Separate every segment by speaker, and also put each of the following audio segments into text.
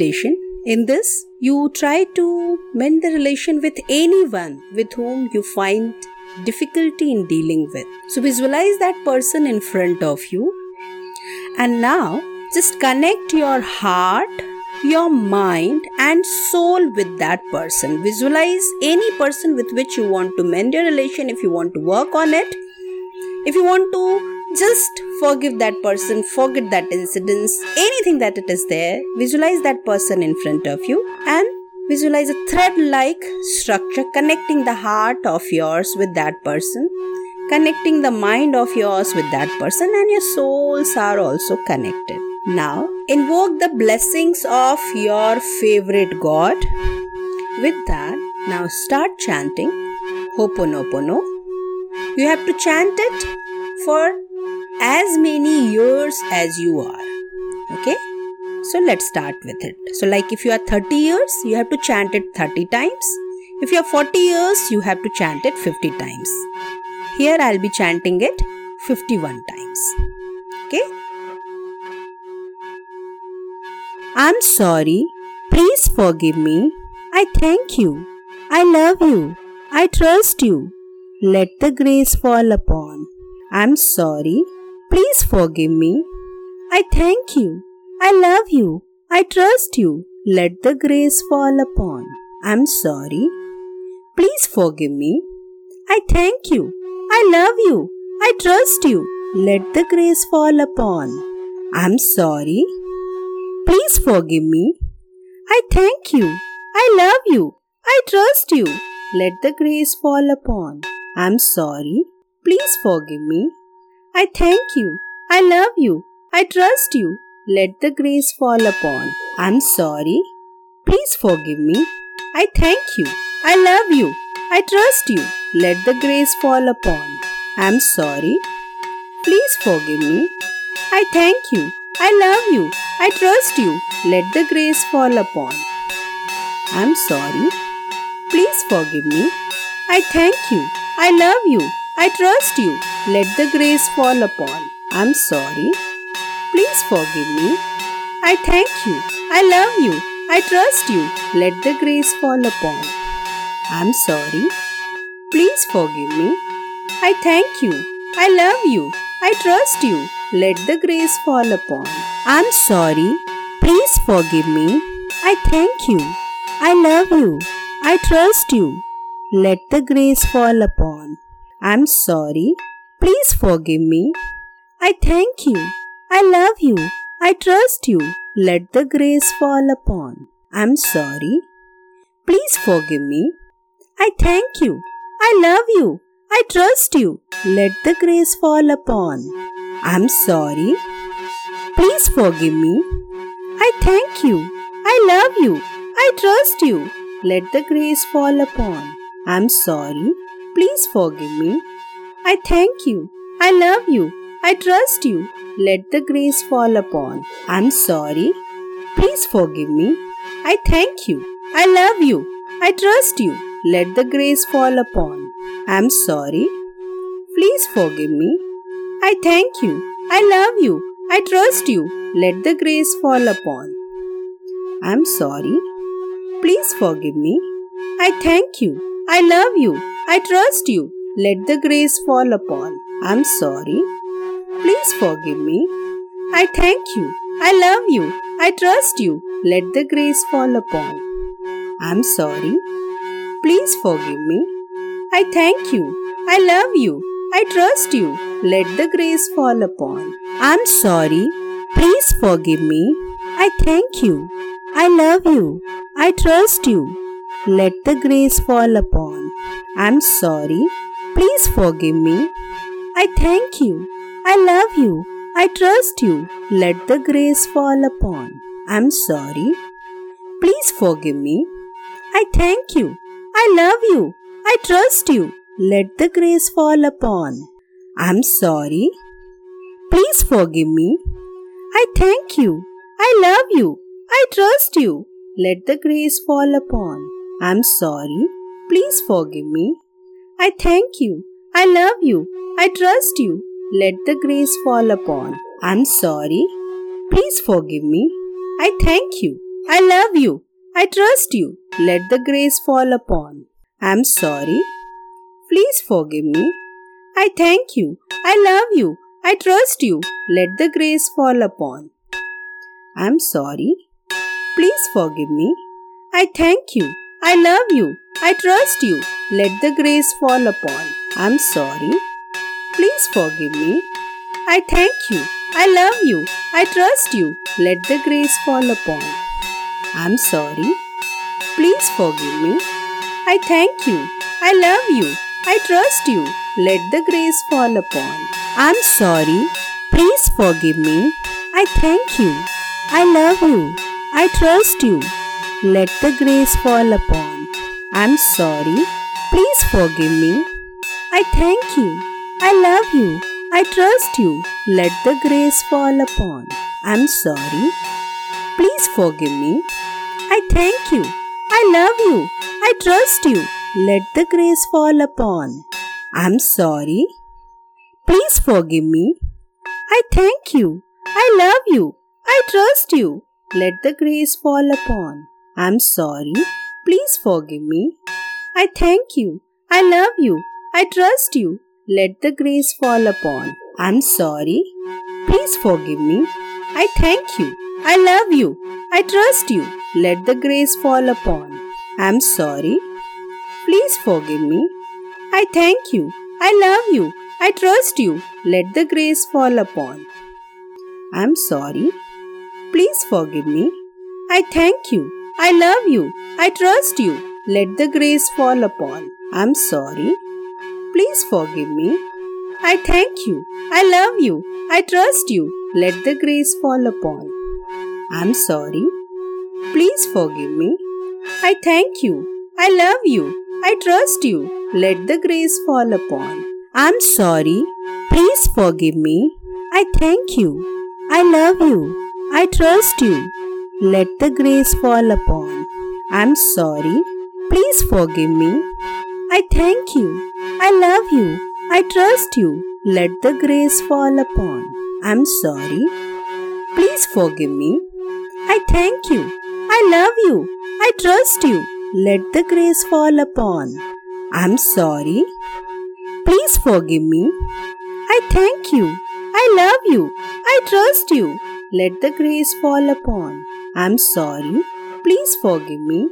Speaker 1: meditation. In this, you try to mend the relation with anyone with whom you find difficulty in dealing with. So, visualize that person in front of you. And now, just connect your heart, your mind, and soul with that person. Visualize any person with which you want to mend your relation if you want to work on it. If you want to just forgive that person, forget that incident, anything that it is there. Visualize that person in front of you and visualize a thread like structure connecting the heart of yours with that person, connecting the mind of yours with that person, and your souls are also connected. Now, invoke the blessings of your favorite god. With that, now start chanting Ho'oponopono. You have to chant it for as many years as you are. Okay? So let's start with it. So, like if you are 30 years, you have to chant it 30 times. If you are 40 years, you have to chant it 50 times. Here I'll be chanting it 51 times. Okay? I'm sorry. Please forgive me. I thank you. I love you. I trust you. Let the grace fall upon. I'm sorry. Please forgive me. I thank you. I love you. I trust you. Let the grace fall upon. I'm sorry. Please forgive me. I thank you. I love you. I trust you. Let the grace fall upon. I'm sorry. Please forgive me. I thank you. I love you. I trust you. Let the grace fall upon. I'm sorry. Please forgive me. I thank you. I love you. I trust you. Let the grace fall upon. I'm sorry. Please forgive me. I thank you. I love you. I trust you. Let the grace fall upon. I'm sorry. Please forgive me. I thank you. I love you. I trust you. Let the grace fall upon. I'm sorry. Please forgive me. I thank you. I love you. I trust you. Let the grace fall upon. I'm sorry. Please forgive me. I thank you. I love you. I trust you. Let the grace fall upon. I'm sorry. Please forgive me. I thank you. I love you. I trust you. Let the grace fall upon. I'm sorry. Please forgive me. I thank you. I love you. I trust you. Let the grace fall upon. I'm sorry. Please forgive me. I thank you. I love you. I trust you. Let the grace fall upon. I'm sorry. Please forgive me. I thank you. I love you. I trust you. Let the grace fall upon. I'm sorry. Please forgive me. I thank you. I love you. I trust you. Let the grace fall upon. I'm sorry. Please forgive me. I thank you. I love you. I trust you. Let the grace fall upon. I'm sorry. Please forgive me. I thank you. I love you. I trust you. Let the grace fall upon. I'm sorry. Please forgive me. I thank you. I love you. I trust you. Let the grace fall upon. I'm sorry. Please forgive me. I thank you. I love you. I trust you. Let the grace fall upon. I'm sorry. Please forgive me. I thank you. I love you. I trust you. Let the grace fall upon. I'm sorry. Please forgive me. I thank you. I love you. I trust you. Let the grace fall upon. I'm sorry. Please forgive me. I thank you. I love you. I trust you. Let the grace fall upon. I'm sorry. Please forgive me. I thank you. I love you. I trust you. Let the grace fall upon. I'm sorry. Please forgive me. I thank you. I love you. I trust you. Let the grace fall upon. I'm sorry. Please forgive me. I thank you. I love you. I trust you. Let the grace fall upon. I'm sorry. Please forgive me. I thank you. I love you. I trust you. Let the grace fall upon. I'm sorry. Please forgive me. I thank you. I love you. I trust you. Let the grace fall upon. I'm sorry. Please forgive me. I thank you. I love you. I trust you. Let the grace fall upon. I'm sorry. Please forgive me. I thank you. I love you. I trust you. Let the grace fall upon. I'm sorry. Please forgive me. I thank you. I love you. I trust you. Let the grace fall upon. I'm sorry. Please forgive me. I thank you. I love you. I trust you. Let the grace fall upon. I'm sorry. Please forgive me. I thank you. I love you. I trust you. Let the grace fall upon. I'm sorry. Please forgive me. I thank you. I love you. I trust you. Let the grace fall upon. I'm sorry. Please forgive me. I thank you. I love you. I trust you. Let the grace fall upon. I'm sorry. Please forgive me. I thank you. I love you. I trust you. Let the grace fall upon. I'm sorry. Please forgive me. I thank you. I love you. I trust you. Let the grace fall upon. I'm sorry. Please forgive me. I thank you. I love you. I trust you. Let the grace fall upon. I'm sorry. Please forgive me. I thank you. I love you. I trust you. Let the grace fall upon. I'm sorry. Please forgive me. I thank you. I love you. I trust you. Let the grace fall upon. I'm sorry. Please forgive me. I thank you. I love you. I trust you. Let the grace fall upon. I'm sorry. Please forgive me. I thank you. I love you. I trust you. Let the grace fall upon. I'm sorry. Please forgive me. I thank you. I love you. I trust you. Let the grace fall upon. I'm sorry. Please forgive me. I thank you. I love you. I trust you. Let the grace fall upon. I'm sorry. Please forgive me. I thank you. I love you. I trust you. Let the grace fall upon. I'm sorry. Please forgive me. I thank you. I love you. I trust you. Let the grace fall upon. I'm sorry. Please forgive me.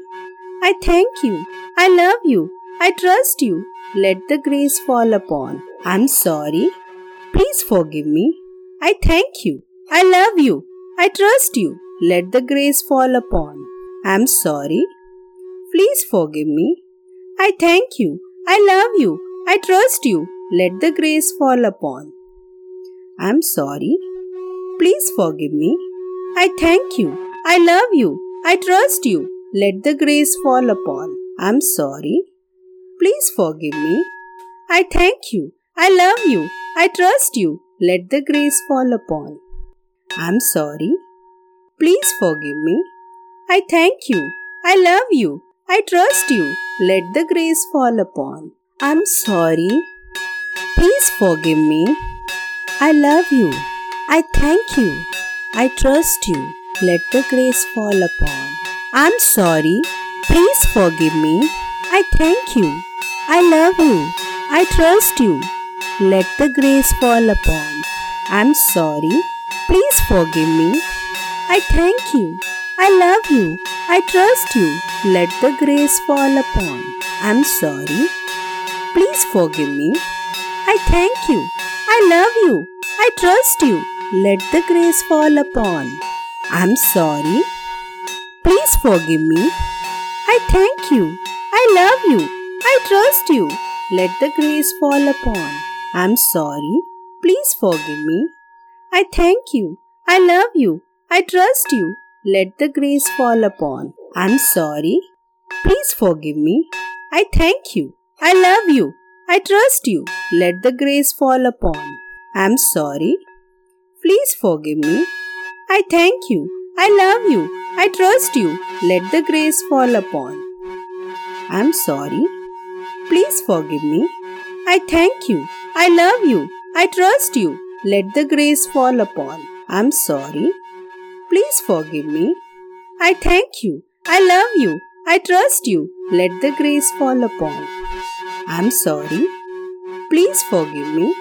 Speaker 1: I thank you. I love you. I trust you. Let the grace fall upon. I'm sorry. Please forgive me. I thank you. I love you. I trust you. Let the grace fall upon. I'm sorry. Please forgive me. I thank you. I love you. I trust you. Let the grace fall upon. I'm sorry. Please forgive me. I thank you. I love you. I trust you. Let the grace fall upon. I'm sorry. Please forgive me. I thank you. I love you. I trust you. Let the grace fall upon. I'm sorry. Please forgive me. I thank you. I love you. I trust you. Let the grace fall upon. I'm sorry. Please forgive me. I love you. I thank you. I trust you. Let the grace fall upon. I'm sorry. Please forgive me. I thank you. I love you. I trust you. Let the grace fall upon. I'm sorry. Please forgive me. I thank you. I love you. I trust you. Let the grace fall upon. I'm sorry. Please forgive me. I thank you. I love you. I trust you. Let the grace fall upon. I'm sorry. Please forgive me. I thank you. I love you. I trust you. Let the grace fall upon. I'm sorry. Please forgive me. I thank you. I love you. I trust you. Let the grace fall upon. I'm sorry. Please forgive me. I thank you. I love you. I trust you. Let the grace fall upon. I'm sorry. Please forgive me. I thank you. I love you. I trust you. Let the grace fall upon. I'm sorry. Please forgive me. I thank you. I love you. I trust you. Let the grace fall upon. I'm sorry. Please forgive me. I thank you. I love you. I trust you. Let the grace fall upon. I'm sorry. Please forgive me.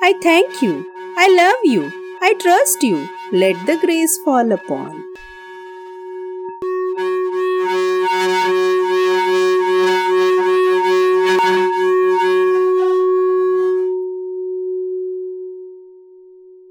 Speaker 1: I thank you. I love you. I trust you. Let the grace fall upon.